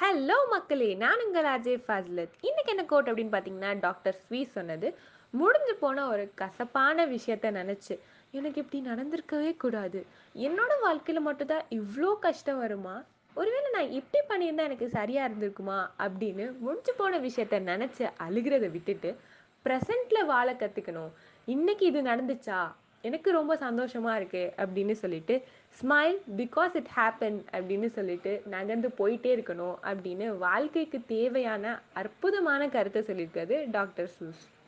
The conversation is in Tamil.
ஹலோ மக்களே. நான் உங்கள் அஜய் ஃபாஸ்லத். இன்றைக்கி என்ன கோட் அப்படின்னு பார்த்தீங்கன்னா டாக்டர் ஸ்வீ சொன்னது. முடிஞ்சு போன ஒரு கசப்பான விஷயத்த நினச்சி எனக்கு இப்படி நடந்திருக்கவே கூடாது. என்னோடய வாழ்க்கையில் மட்டும்தான் இவ்வளோ கஷ்டம் வருமா? ஒருவேளை நான் இப்படி பண்ணியிருந்தால் எனக்கு சரியாக இருந்திருக்குமா? அப்படின்னு முடிஞ்சு போன விஷயத்த நினச்சி அழுகிறத விட்டுட்டு ப்ரெசண்ட்டில் வாழ கற்றுக்கணும் இன்றைக்கி இது நடந்துச்சா? எனக்கு ரொம்ப சந்தோஷமா இருக்கு அப்படின்னு சொல்லிட்டு ஸ்மைல் பிகாஸ் இட் ஹேப்பன் அப்படின்னு சொல்லிட்டு நகர்ந்து போயிட்டே இருக்கணும் அப்படின்னு வாழ்க்கைக்கு தேவையான அற்புதமான கருத்தை சொல்லியிருக்காரு டாக்டர் சூஸ்.